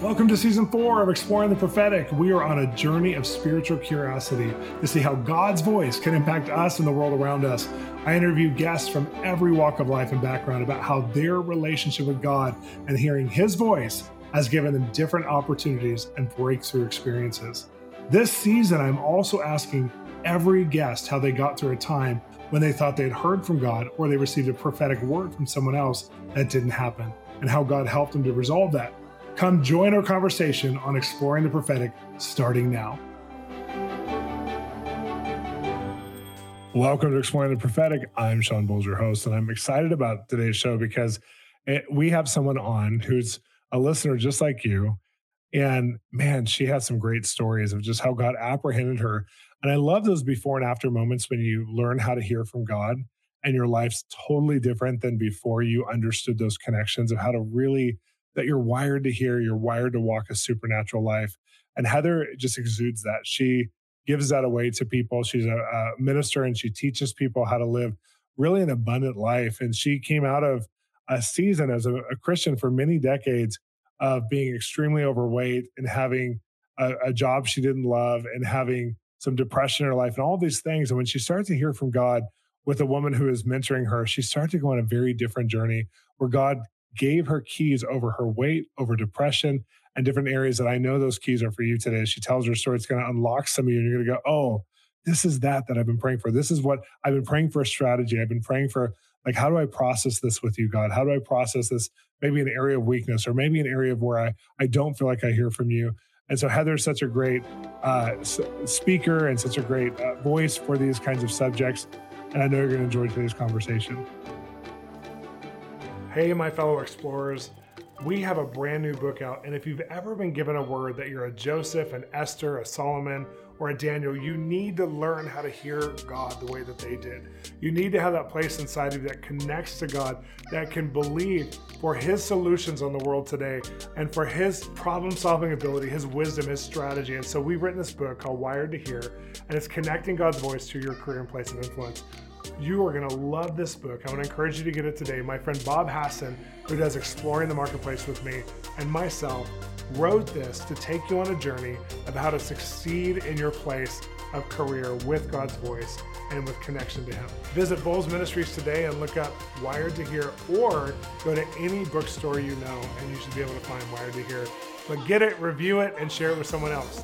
Welcome to season four of Exploring the Prophetic. We are on a journey of spiritual curiosity to see how God's voice can impact us and the world around us. I interview guests from every walk of life and background about how their relationship with God and hearing His voice has given them different opportunities and breakthrough experiences. This season, I'm also asking every guest how they got through a time when they thought they had heard from God or they received a prophetic word from someone else that didn't happen, and how God helped them to resolve that. Come join our conversation on exploring the prophetic starting now. Welcome to Exploring the Prophetic. I'm Shawn Bolz, your host, and I'm excited about today's show because it, we have someone on who's a listener just like you. And man, she has some great stories of just how God apprehended her. And I love those before and after moments when you learn how to hear from God and your life's totally different than before you understood those connections of how to really that you're wired to hear, you're wired to walk a supernatural life. And Heather just exudes that. She gives that away to people. She's a, a minister and she teaches people how to live really an abundant life. And she came out of a season as a, a Christian for many decades of being extremely overweight and having a, a, job she didn't love and having some depression in her life and all these things. And when she started to hear from God with a woman who is mentoring her, she started to go on a very different journey where God gave her keys over her weight, over depression, and different areas that I know those keys are for you today. She tells her story. It's going to unlock some of you, and you're going to go, oh, this is that that I've been praying for. This is what I've been praying for a strategy. I've been praying for, like, how do I process this with you, God? How do I process this? Maybe an area of weakness, or maybe an area of where I, I don't feel like I hear from you. And so Heather's such a great uh, speaker and such a great uh, voice for these kinds of subjects. And I know you're going to enjoy today's conversation. Hey, my fellow explorers. We have a brand new book out, and if you've ever been given a word that you're a Joseph, an Esther, a Solomon, or a Daniel, you need to learn how to hear God the way that they did. You need to have that place inside of you that connects to God, that can believe for His solutions on the world today and for His problem solving ability, His wisdom, His strategy. And so we've written this book called Wired to Hear, and it's connecting God's voice to your career and place of influence. You are going to love this book. I want to encourage you to get it today. My friend Bob Hasson, who does Exploring the Marketplace with me, and myself wrote this to take you on a journey of how to succeed in your place of career with God's voice and with connection to Him. Visit Bolz Ministries today and look up Wired to Hear, or go to any bookstore you know, and you should be able to find Wired to Hear. But get it, review it, and share it with someone else.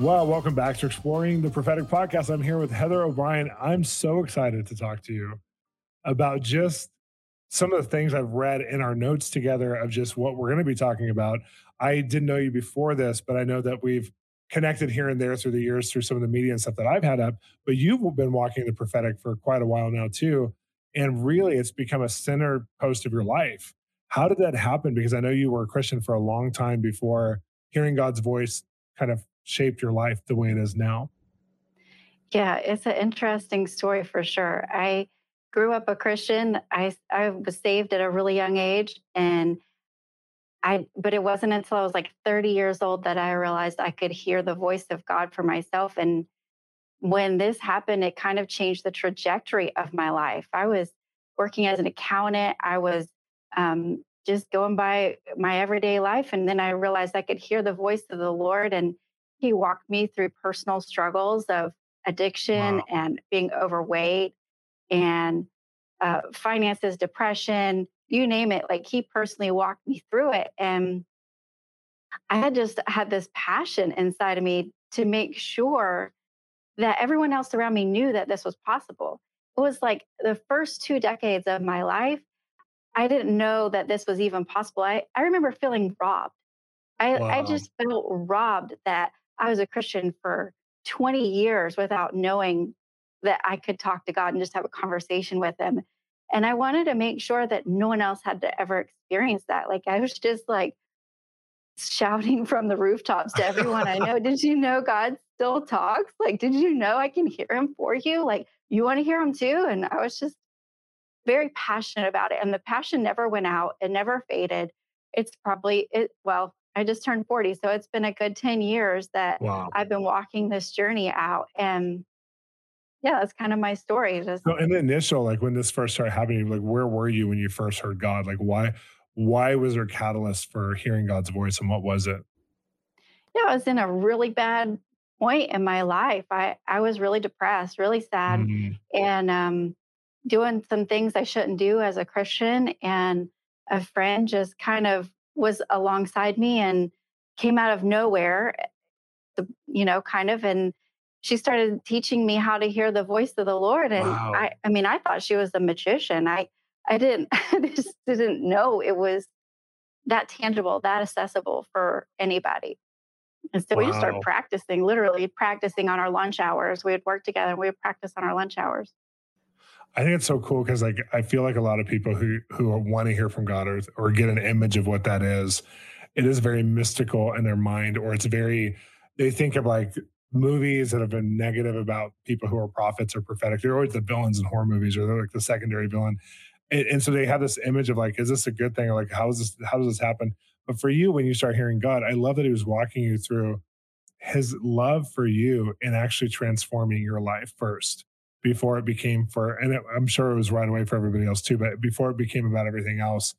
Well, welcome back to Exploring the Prophetic Podcast. I'm here with Heather O'Brien. I'm so excited to talk to you about just some of the things I've read in our notes together of just what we're going to be talking about. I didn't know you before this, but I know that we've connected here and there through the years through some of the media and stuff that I've had up. But you've been walking the prophetic for quite a while now, too. And really, it's become a center post of your life. How did that happen? Because I know you were a Christian for a long time before hearing God's voice kind of shaped your life the way it is now? Yeah, it's an interesting story for sure. I grew up a Christian. I I was saved at a really young age and I but it wasn't until I was like 30 years old that I realized I could hear the voice of God for myself and when this happened it kind of changed the trajectory of my life. I was working as an accountant. I was um, just going by my everyday life and then I realized I could hear the voice of the Lord and he walked me through personal struggles of addiction wow. and being overweight and uh, finances, depression, you name it. Like he personally walked me through it. And I had just had this passion inside of me to make sure that everyone else around me knew that this was possible. It was like the first two decades of my life, I didn't know that this was even possible. I, I remember feeling robbed. I, wow. I just felt robbed that I was a Christian for 20 years without knowing that I could talk to God and just have a conversation with Him. And I wanted to make sure that no one else had to ever experience that. Like I was just like shouting from the rooftops to everyone I know, Did you know God still talks? Like, did you know I can hear Him for you? Like, you want to hear Him too? And I was just very passionate about it. And the passion never went out, it never faded. It's probably, it, well, I just turned 40. So it's been a good 10 years that wow. I've been walking this journey out. And yeah, that's kind of my story. Just so in the initial, like when this first started happening, like where were you when you first heard God? Like why why was there a catalyst for hearing God's voice and what was it? Yeah, I was in a really bad point in my life. I, I was really depressed, really sad, mm. and um, doing some things I shouldn't do as a Christian. And a friend just kind of was alongside me and came out of nowhere, eh, you know, kind of, and she started teaching me how to hear the voice of the Lord. And wow. I, I mean, I thought she was a magician. I, I didn't, I just didn't know it was that tangible, that accessible for anybody. And so wow. we just started practicing, literally practicing on our lunch hours. We would work together and we would practice on our lunch hours. I think it's so cool because like I feel like a lot of people who who want to hear from God or, or get an image of what that is, it is very mystical in their mind, or it's very they think of like movies that have been negative about people who are prophets or prophetic. They're always the villains in horror movies, or they're like the secondary villain. And, and so they have this image of like, is this a good thing? Or like, how is this? How does this happen? But for you, when you start hearing God, I love that He was walking you through His love for you and actually transforming your life first before it became for, and it, I'm sure it was right away for everybody else too, but before it became about everything else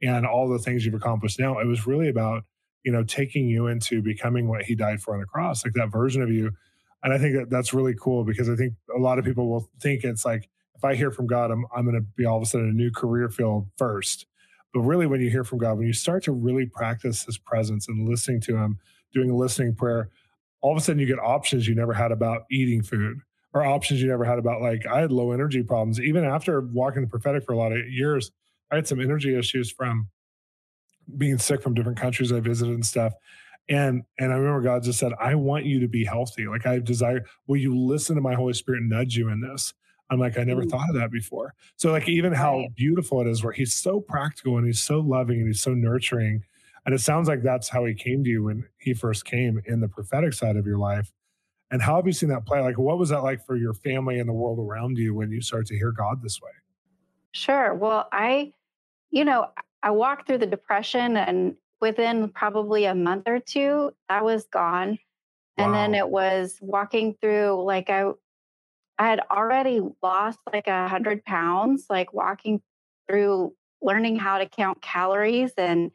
and all the things you've accomplished now, it was really about you know, taking you into becoming what he died for on the cross, like that version of you. And I think that that's really cool because I think a lot of people will think it's like, if I hear from God, I'm, I'm going to be all of a sudden a new career field first. But really, when you hear from God, when you start to really practice his presence and listening to him, doing a listening prayer, all of a sudden you get options you never had about eating food or options you never had about like I had low energy problems. Even after walking the prophetic for a lot of years, I had some energy issues from being sick from different countries I visited and stuff. And and I remember God just said, I want you to be healthy. Like I desire, will you listen to my Holy Spirit nudge you in this? I'm like, I never mm. thought of that before. So, like, even how beautiful it is where he's so practical and he's so loving and he's so nurturing. And it sounds like that's how he came to you when he first came in the prophetic side of your life. And how have you seen that play? Like, what was that like for your family and the world around you when you start to hear God this way? Sure. Well, I, you know, I walked through the depression and within probably a month or two, I was gone. Wow. And then it was walking through like I I had already lost like a hundred pounds, like walking through learning how to count calories. And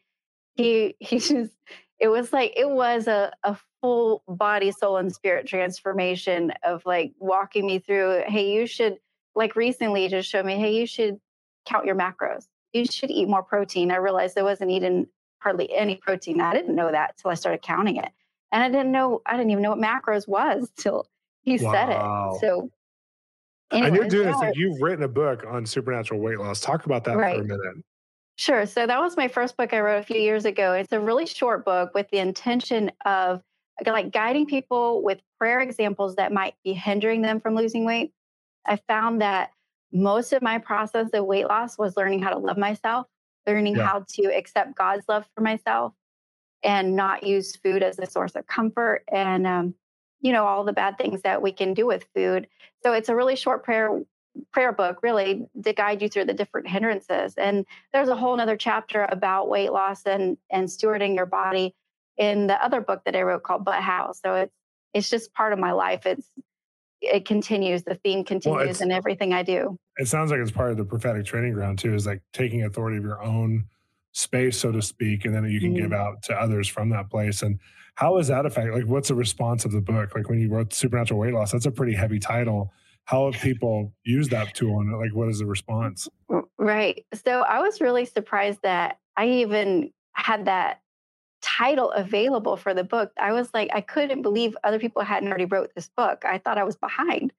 he he just it was like it was a, a full body, soul, and spirit transformation of like walking me through, hey, you should like recently just showed me, hey, you should count your macros you should eat more protein. I realized I wasn't eating hardly any protein. I didn't know that till I started counting it. And I didn't know, I didn't even know what macros was till he wow. said it. So, anyways, and you're doing this, like you've written a book on supernatural weight loss. Talk about that right. for a minute. Sure. So, that was my first book I wrote a few years ago. It's a really short book with the intention of like guiding people with prayer examples that might be hindering them from losing weight. I found that most of my process of weight loss was learning how to love myself, learning yeah. how to accept God's love for myself and not use food as a source of comfort and um, you know all the bad things that we can do with food so it's a really short prayer prayer book really to guide you through the different hindrances. And there's a whole nother chapter about weight loss and and stewarding your body in the other book that i wrote called but how. So it's it's just part of my life. It's it continues the theme continues well, in everything i do. It sounds like it's part of the prophetic training ground too is like taking authority of your own space so to speak and then you can mm-hmm. give out to others from that place. And how is that affect like what's the response of the book? Like when you wrote supernatural weight loss that's a pretty heavy title how have people used that tool and like what is the response right so i was really surprised that i even had that title available for the book, I was like, I couldn't believe other people hadn't already wrote this book. I thought I was behind.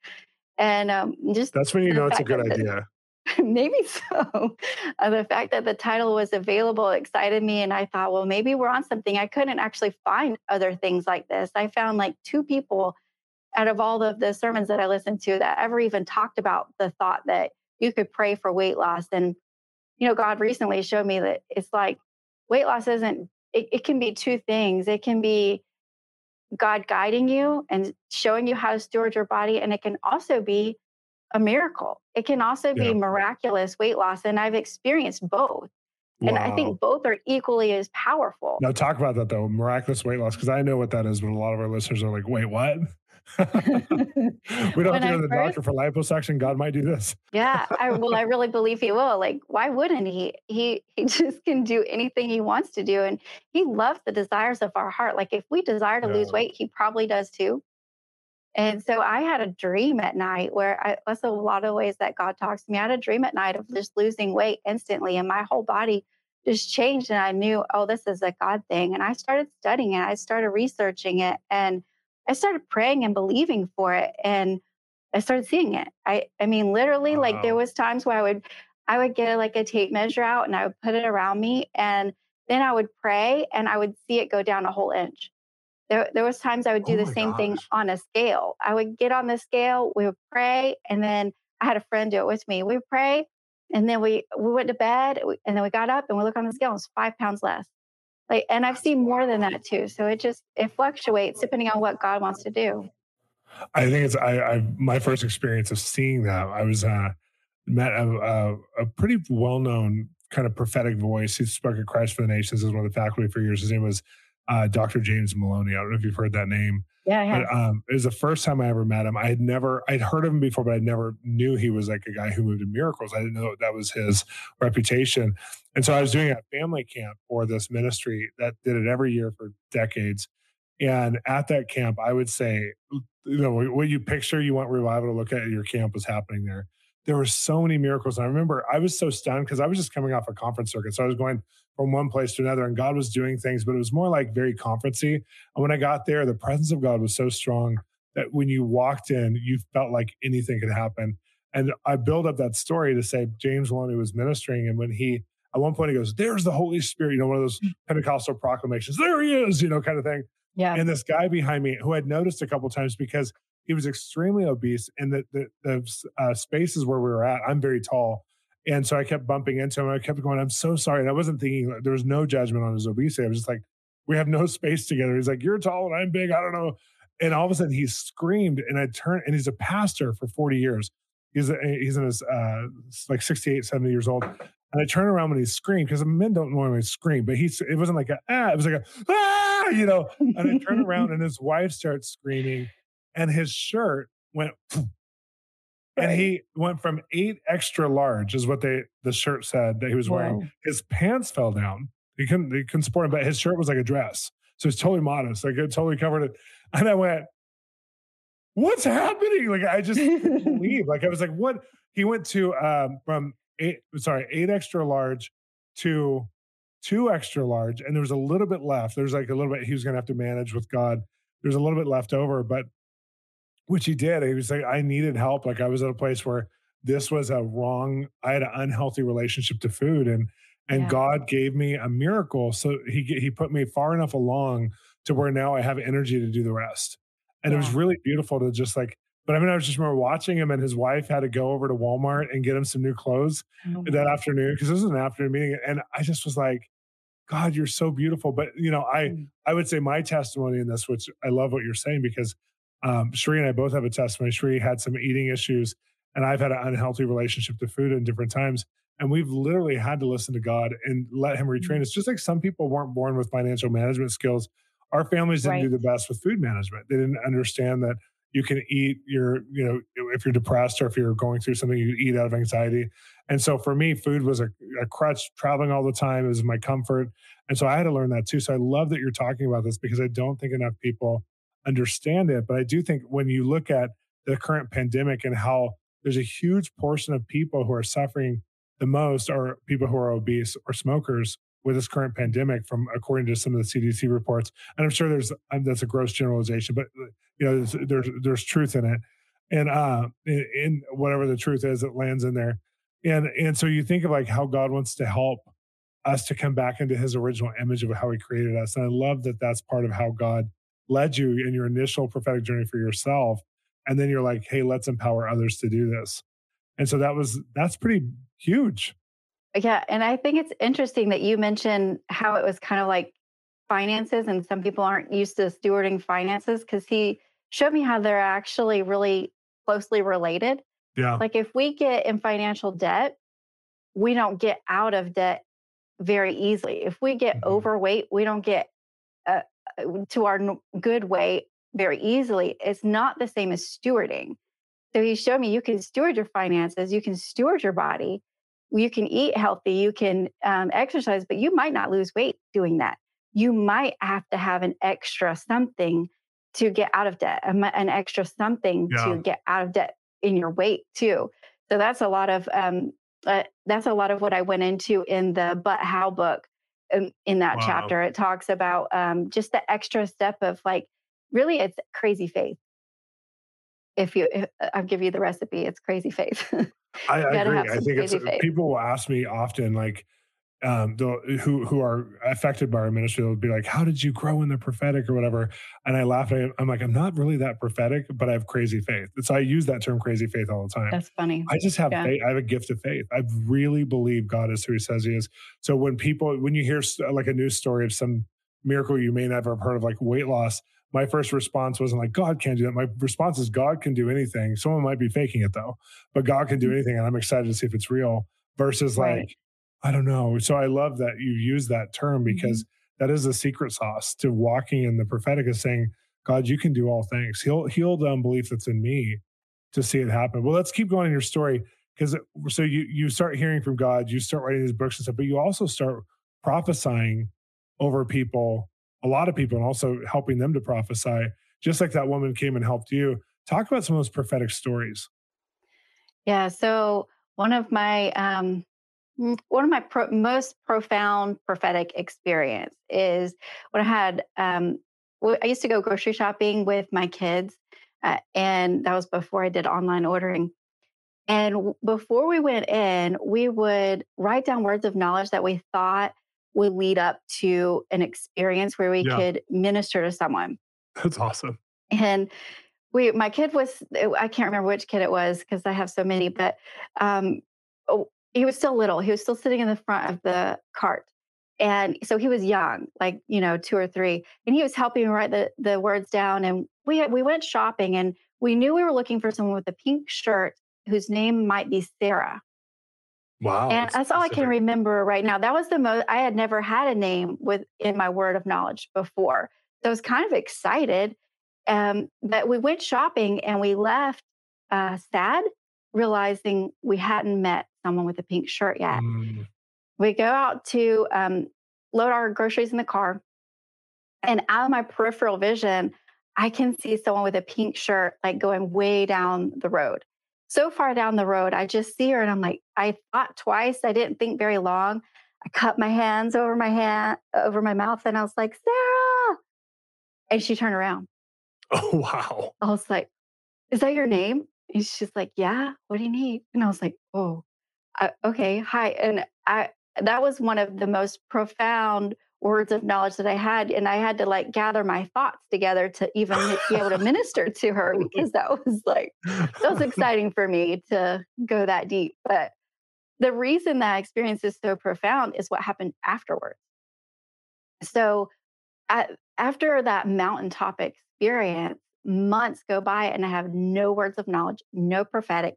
And um, just that's when you know it's a good idea. maybe so. Uh, the fact that the title was available excited me. And I thought, well, maybe we're on something. I couldn't actually find other things like this. I found like two people out of all of the sermons that I listened to that ever even talked about the thought that you could pray for weight loss. And, you know, God recently showed me that it's like weight loss isn't it, it can be two things. It can be God guiding you and showing you how to steward your body. And it can also be a miracle. It can also be yeah. miraculous weight loss. And I've experienced both. Wow. And I think both are equally as powerful. Now, talk about that though miraculous weight loss, because I know what that is, but a lot of our listeners are like, wait, what? we don't have to go to the first, doctor for liposuction. God might do this. yeah, I well, I really believe He will. Like, why wouldn't He? He He just can do anything He wants to do, and He loves the desires of our heart. Like, if we desire to yeah. lose weight, He probably does too. And so I had a dream at night where I, that's a lot of ways that God talks to me. I had a dream at night of just losing weight instantly, and my whole body just changed. And I knew, oh, this is a God thing. And I started studying it. I started researching it, and I started praying and believing for it. And I started seeing it. I, I mean, literally, wow. like there was times where I would, I would get like a tape measure out and I would put it around me, and then I would pray, and I would see it go down a whole inch there, there was times I would do oh the same gosh. thing on a scale. I would get on the scale, we would pray, and then I had a friend do it with me. We would pray, and then we we went to bed, and then we got up and we look on the scale, and was five pounds less. Like, and I've seen more than that too. So it just it fluctuates depending on what God wants to do. I think it's I, I my first experience of seeing that. I was uh, met a, a, a pretty well known kind of prophetic voice. He spoke at Christ for the Nations as one of the faculty for years. His name was uh, Dr. James Maloney. I don't know if you've heard that name. Yeah, but um, it was the first time I ever met him. I had never, I'd heard of him before, but I never knew he was like a guy who moved in miracles. I didn't know that was his reputation. And so I was doing a family camp for this ministry that did it every year for decades. And at that camp, I would say, you know, what you picture you want revival to look at your camp was happening there there were so many miracles. And I remember I was so stunned because I was just coming off a conference circuit. So I was going from one place to another and God was doing things, but it was more like very conferencey. And when I got there, the presence of God was so strong that when you walked in, you felt like anything could happen. And I build up that story to say James Maloney was ministering. And when he, at one point, he goes, There's the Holy Spirit, you know, one of those. Pentecostal proclamations, there he is, you know, kind of thing. Yeah. And this guy behind me who I'd noticed a couple times because he was extremely obese, and the the, the uh, spaces where we were at, I'm very tall, and so I kept bumping into him. I kept going, "I'm so sorry," and I wasn't thinking there was no judgment on his obesity. I was just like, "We have no space together." He's like, "You're tall and I'm big. I don't know." And all of a sudden, he screamed, and I turned, and he's a pastor for 40 years. He's a, he's in his uh, like 68, 70 years old. And I turn around when he screamed because men don't normally scream, but he's it wasn't like a ah, it was like a ah, you know. And I turn around and his wife starts screaming, and his shirt went and he went from eight extra large is what they the shirt said that he was wearing. His pants fell down. He couldn't he couldn't support him but his shirt was like a dress. So it's totally modest like it totally covered it. And i went what's happening? Like i just couldn't believe like i was like what? He went to um from eight sorry eight extra large to two extra large and there was a little bit left. There's like a little bit he was gonna have to manage with god. There's a little bit left over but which he did. He was like, I needed help. Like I was at a place where this was a wrong, I had an unhealthy relationship to food. And and yeah. God gave me a miracle. So he he put me far enough along to where now I have energy to do the rest. And yeah. it was really beautiful to just like, but I mean, I was just remember watching him and his wife had to go over to Walmart and get him some new clothes oh, that afternoon because this was an afternoon meeting. And I just was like, God, you're so beautiful. But you know, I mm. I would say my testimony in this, which I love what you're saying because um, Cherie and I both have a testimony. Cherie had some eating issues, and I've had an unhealthy relationship to food in different times. And we've literally had to listen to God and let Him retrain mm-hmm. us. Just like some people weren't born with financial management skills, our families didn't right. do the best with food management. They didn't understand that you can eat your, you know, if you're depressed or if you're going through something, you eat out of anxiety. And so for me, food was a, a crutch, traveling all the time is my comfort. And so I had to learn that too. So I love that you're talking about this because I don't think enough people understand it. But I do think when you look at the current pandemic and how there's a huge portion of people who are suffering the most are people who are obese or smokers with this current pandemic from according to some of the CDC reports. And I'm sure there's um, that's a gross generalization, but you know there's there's, there's truth in it. And uh in, in whatever the truth is it lands in there. And and so you think of like how God wants to help us to come back into his original image of how he created us. And I love that that's part of how God led you in your initial prophetic journey for yourself and then you're like hey let's empower others to do this. And so that was that's pretty huge. Yeah and i think it's interesting that you mentioned how it was kind of like finances and some people aren't used to stewarding finances because he showed me how they're actually really closely related. Yeah. Like if we get in financial debt we don't get out of debt very easily. If we get mm-hmm. overweight we don't get uh, to our good weight very easily. It's not the same as stewarding. So he showed me you can steward your finances, you can steward your body, you can eat healthy, you can um, exercise, but you might not lose weight doing that. You might have to have an extra something to get out of debt, an extra something yeah. to get out of debt in your weight too. So that's a lot of um, uh, that's a lot of what I went into in the But How book. In, um, in that wow. chapter, it talks about um, just the extra step of like, really, it's crazy faith. If you, if, uh, I'll give you the recipe, it's crazy faith. I, I agree. I think it's faith. people will ask me often, like, um, who who are affected by our ministry, they'll be like, "How did you grow in the prophetic or whatever?" And I laugh. And I'm like, "I'm not really that prophetic, but I have crazy faith." so I use that term "crazy faith" all the time. That's funny. I just have yeah. faith. I have a gift of faith. I really believe God is who He says He is. So when people, when you hear like a news story of some miracle you may never have heard of, like weight loss, my first response wasn't like God can't do that. My response is God can do anything. Someone might be faking it though, but God can do mm-hmm. anything, and I'm excited to see if it's real. Versus right. like I don't know. So I love that you use that term because mm-hmm. that is a secret sauce to walking in the prophetic is saying, God, you can do all things. He'll heal the unbelief that's in me to see it happen. Well, let's keep going in your story because so you you start hearing from God, you start writing these books and stuff, but you also start prophesying over people, a lot of people, and also helping them to prophesy, just like that woman came and helped you. Talk about some of those prophetic stories. Yeah. So one of my um, one of my pro- most profound prophetic experience is when I had um, I used to go grocery shopping with my kids, uh, and that was before I did online ordering. And before we went in, we would write down words of knowledge that we thought would lead up to an experience where we yeah. could minister to someone. That's awesome. And we, my kid was, I can't remember which kid it was because I have so many, but um, oh, he was still little. He was still sitting in the front of the cart. And so he was young, like, you know, two or three. And he was helping me write the, the words down. And we we went shopping and we knew we were looking for someone with a pink shirt whose name might be Sarah. Wow. And that's, that's all I can remember right now. That was the most I had never had a name with in my word of knowledge before. So I was kind of excited. Um, but we went shopping and we left uh, sad, realizing we hadn't met someone with a pink shirt yet. Mm. We go out to um, load our groceries in the car, and out of my peripheral vision, I can see someone with a pink shirt like going way down the road. So far down the road, I just see her and I'm like, I thought twice. I didn't think very long. I cut my hands over my hand over my mouth and I was like, Sarah. And she turned around. Oh wow. I was like, Is that your name? And she's like, Yeah, what do you need? And I was like, Oh, uh, okay, hi. And I that was one of the most profound words of knowledge that I had. And I had to like gather my thoughts together to even be able to minister to her because that was like, that was exciting for me to go that deep. But the reason that experience is so profound is what happened afterwards. So at, after that mountaintop experience, months go by and I have no words of knowledge, no prophetic,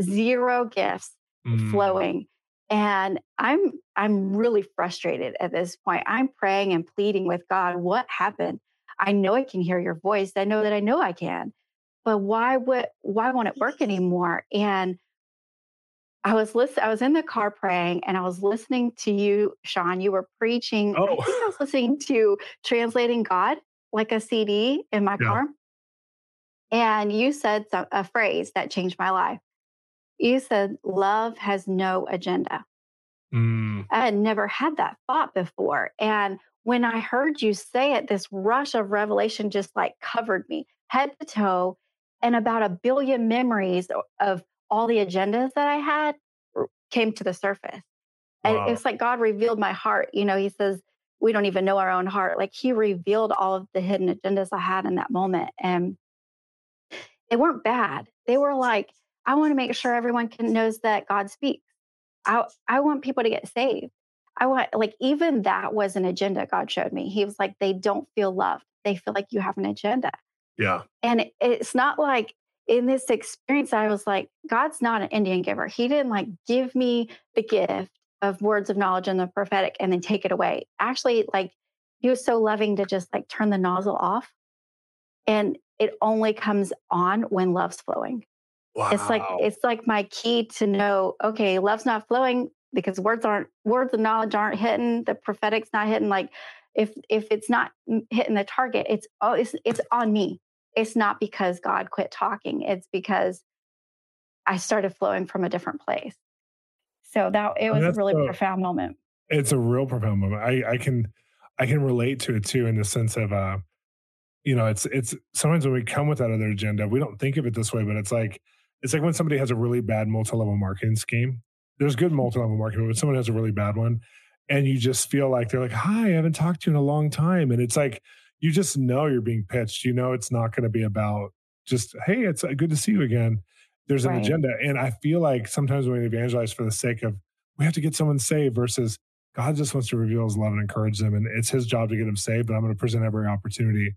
zero gifts mm. flowing and i'm i'm really frustrated at this point i'm praying and pleading with god what happened i know i can hear your voice i know that i know i can but why would why won't it work anymore and I was listening. I was in the car praying, and I was listening to you, Shawn. You were preaching. Oh. I think I was listening to "Translating God" like a CD in my yeah. car, and you said some, a phrase that changed my life. You said love has no agenda. Mm. I had never had that thought before. And when I heard you say it, this rush of revelation just like covered me head to toe. And about a billion memories of all the agendas that I had came to the surface. Wow. And it's like God revealed my heart. You know, He says, we don't even know our own heart. Like He revealed all of the hidden agendas I had in that moment. And they weren't bad. They were like, I want to make sure everyone can knows that God speaks. I I want people to get saved. I want like even that was an agenda God showed me. He was like, they don't feel loved. They feel like you have an agenda. Yeah. And it, it's not like in this experience, I was like, God's not an Indian giver. He didn't like give me the gift of words of knowledge and the prophetic and then take it away. Actually, like he was so loving to just like turn the nozzle off And it only comes on when love's flowing. Wow. It's like it's like my key to know, okay, love's not flowing because words aren't words of knowledge aren't hitting, the prophetic's not hitting. Like if if it's not hitting the target, it's oh it's it's on me. It's not because God quit talking. It's because I started flowing from a different place. So that it was a really so, profound moment. It's a real profound moment. I, I can I can relate to it too in the sense of uh, you know, it's it's sometimes when we come with that other agenda, we don't think of it this way, but it's like it's like when somebody has a really bad multi-level marketing scheme. There's good multi-level marketing, but someone has a really bad one, and you just feel like they're like, "Hi, I haven't talked to you in a long time," and it's like you just know you're being pitched. You know, it's not going to be about just, "Hey, it's uh, good to see you again." There's an right. agenda, and I feel like sometimes when we evangelize for the sake of we have to get someone saved versus God just wants to reveal His love and encourage them, and it's His job to get them saved. But I'm going to present every opportunity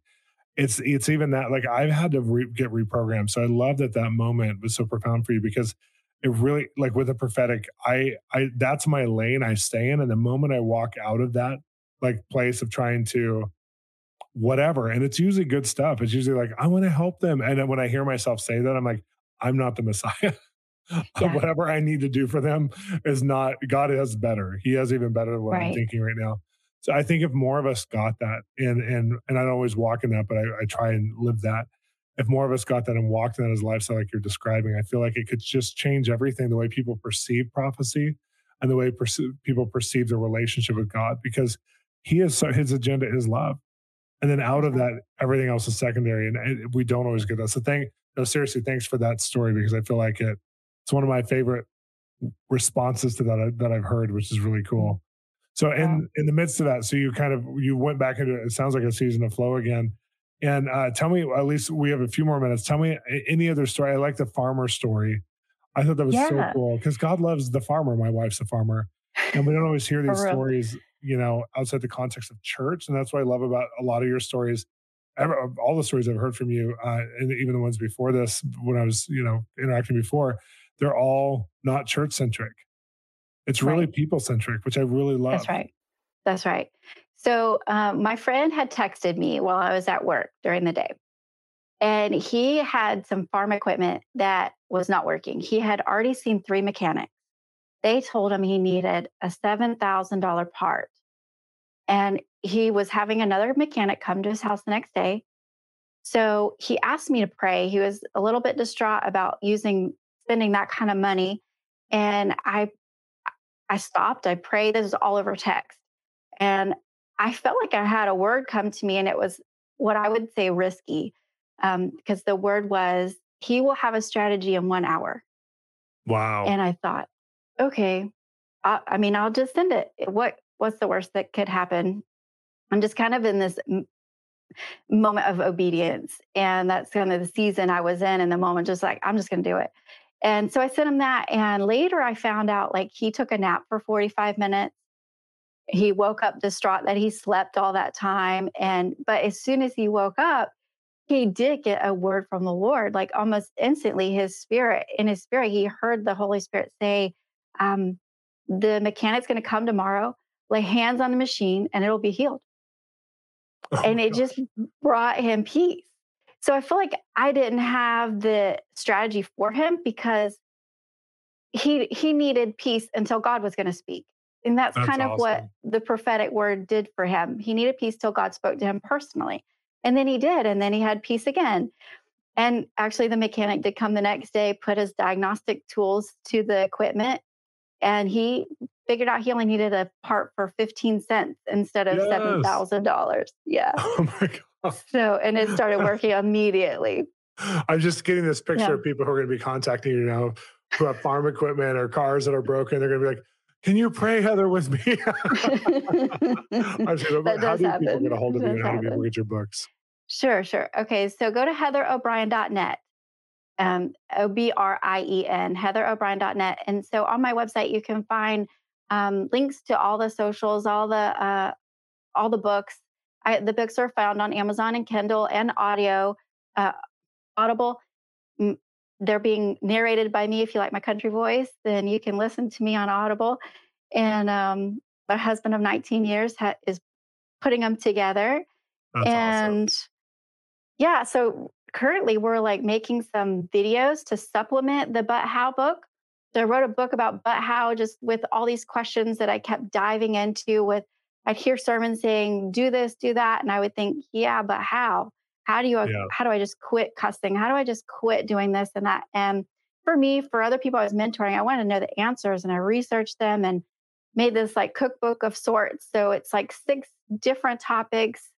it's it's even that like I've had to re- get reprogrammed. So I love that that moment was so profound for you because it really like with the prophetic, I I that's my lane I stay in, and the moment I walk out of that like place of trying to whatever, and it's usually good stuff. It's usually like I want to help them, and then when I hear myself say that, I'm like I'm not the Messiah. Yeah. whatever I need to do for them is not God has better. He has even better than what right. I'm thinking right now. So I think if more of us got that, and and and I don't always walk in that, but I, I try and live that. If more of us got that and walked in that as lifestyle, like you're describing, I feel like it could just change everything the way people perceive prophecy and the way perce- people perceive the relationship with God, because He is so, His agenda is love, and then out of mm-hmm. that, everything else is secondary, and it, we don't always get that. So thank, no, seriously, thanks for that story because I feel like it. It's one of my favorite responses to that uh, that I've heard, which is really mm-hmm. cool. So in in the midst of that, so you kind of you went back into it sounds like a season of flow again. And uh, tell me, at least we have a few more minutes. Tell me any other story. I like the farmer story. I thought that was yeah. so cool because God loves the farmer. My wife's a farmer, and we don't always hear these stories, you know, outside the context of church. And that's what I love about a lot of your stories. All the stories I've heard from you, uh, and even the ones before this, when I was, you know, interacting before, they're all not church centric. It's really right. people centric, which I really love. That's right. That's right. So um, my friend had texted me while I was at work during the day. And he had some farm equipment that was not working. He had already seen three mechanics. They told him he needed a $7,000 part. And he was having another mechanic come to his house the next day. So he asked me to pray. He was a little bit distraught about using spending that kind of money. And I I stopped, I prayed. This is all over text. And I felt like I had a word come to me, and it was what I would say risky, um, because the word was, He will have a strategy in one hour. Wow. And I thought, okay, I, I mean, I'll just send it. What What's the worst that could happen? I'm just kind of in this m- moment of obedience. And that's kind of the season I was in, and the moment, just like, I'm just going to do it. And so I sent him that. And later I found out like he took a nap for 45 minutes. He woke up distraught that he slept all that time. And, but as soon as he woke up, he did get a word from the Lord, like almost instantly. His spirit, in his spirit, he heard the Holy Spirit say, um, The mechanic's going to come tomorrow, lay hands on the machine, and it'll be healed. Oh and it gosh. just brought him peace. So I feel like I didn't have the strategy for him because he he needed peace until God was going to speak. And that's, that's kind of awesome. what the prophetic word did for him. He needed peace till God spoke to him personally. And then he did, and then he had peace again. And actually, the mechanic did come the next day, put his diagnostic tools to the equipment, and he figured out he only needed a part for 15 cents instead of yes. $7,000. Yeah. Oh my God. So, and it started working immediately. I'm just getting this picture yeah. of people who are going to be contacting you now who have farm equipment or cars that are broken. They're going to be like, can you pray, Heather, with me? I'm sure, how do happen. people get a hold of you and how do people get your books? Sure, sure. Okay, so go to heatherobrien.net, um, O B R I E N, heatherobrien.net. And so on my website, you can find um, links to all the socials, all the uh, all the books, I, the books are found on Amazon and Kindle and audio, uh, Audible. They're being narrated by me. If you like my country voice, then you can listen to me on Audible. And um, my husband of 19 years ha- is putting them together. That's and awesome. Yeah. So currently we're like making some videos to supplement the But How book. So I wrote a book about But How just with all these questions that I kept diving into with I'd hear sermons saying, do this, do that. And I would think, yeah, but how? How do you yeah. how do I just quit cussing? How do I just quit doing this and that? And for me, for other people I was mentoring, I wanted to know the answers and I researched them and made this like cookbook of sorts. So it's like six different topics.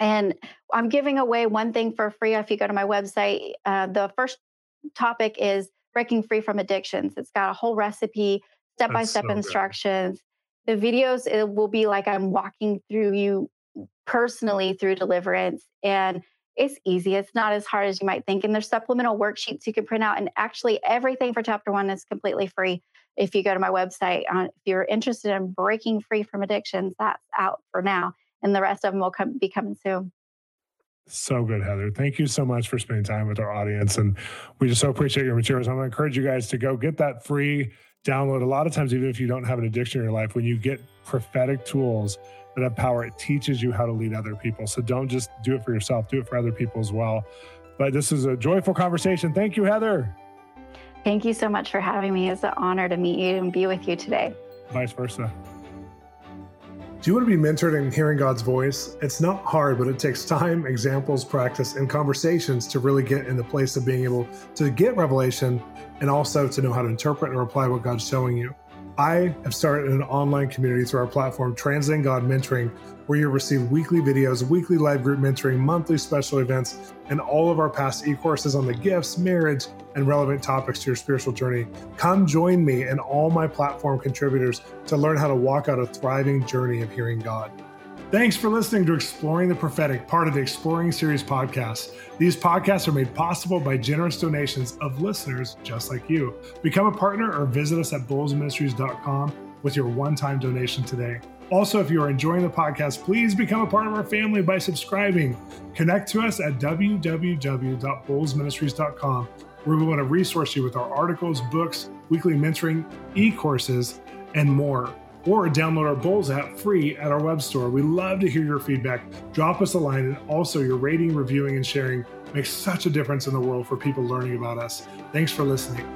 And I'm giving away one thing for free if you go to my website. Uh, the first topic is breaking free from addictions. It's got a whole recipe, step by step instructions. The videos, it will be like I'm walking through you personally through deliverance. And it's easy. It's not as hard as you might think. And there's supplemental worksheets you can print out. And actually, everything for chapter one is completely free. If you go to my website, uh, if you're interested in breaking free from addictions, that's out for now. And the rest of them will come, be coming soon. So good, Heather. Thank you so much for spending time with our audience. And we just so appreciate your materials. I'm going to encourage you guys to go get that free download. A lot of times, even if you don't have an addiction in your life, when you get prophetic tools, that have power. It teaches you how to lead other people. So don't just do it for yourself, do it for other people as well. But this is a joyful conversation. Thank you, Heather. Thank you so much for having me. It's an honor to meet you and be with you today. Vice versa. Do you want to be mentored in hearing God's voice? It's not hard, but it takes time, examples, practice, and conversations to really get in the place of being able to get revelation and also to know how to interpret and apply what God's showing you. I have started an online community through our platform, Translating God Mentoring, where you'll receive weekly videos, weekly live group mentoring, monthly special events, and all of our past e courses on the gifts, marriage, and relevant topics to your spiritual journey. Come join me and all my platform contributors to learn how to walk out a thriving journey of hearing God. Thanks for listening to Exploring the Prophetic, part of the Exploring Series podcast. These podcasts are made possible by generous donations of listeners just like you. Become a partner or visit us at bolzministries.com with your one time donation today. Also, if you are enjoying the podcast, please become a part of our family by subscribing. Connect to us at www.bolzministries.com, where we want to resource you with our articles, books, weekly mentoring, e courses, and more or download our Bolz app free at our web store. We love to hear your feedback. Drop us a line, and also your rating, reviewing, and sharing makes such a difference in the world for people learning about us. Thanks for listening.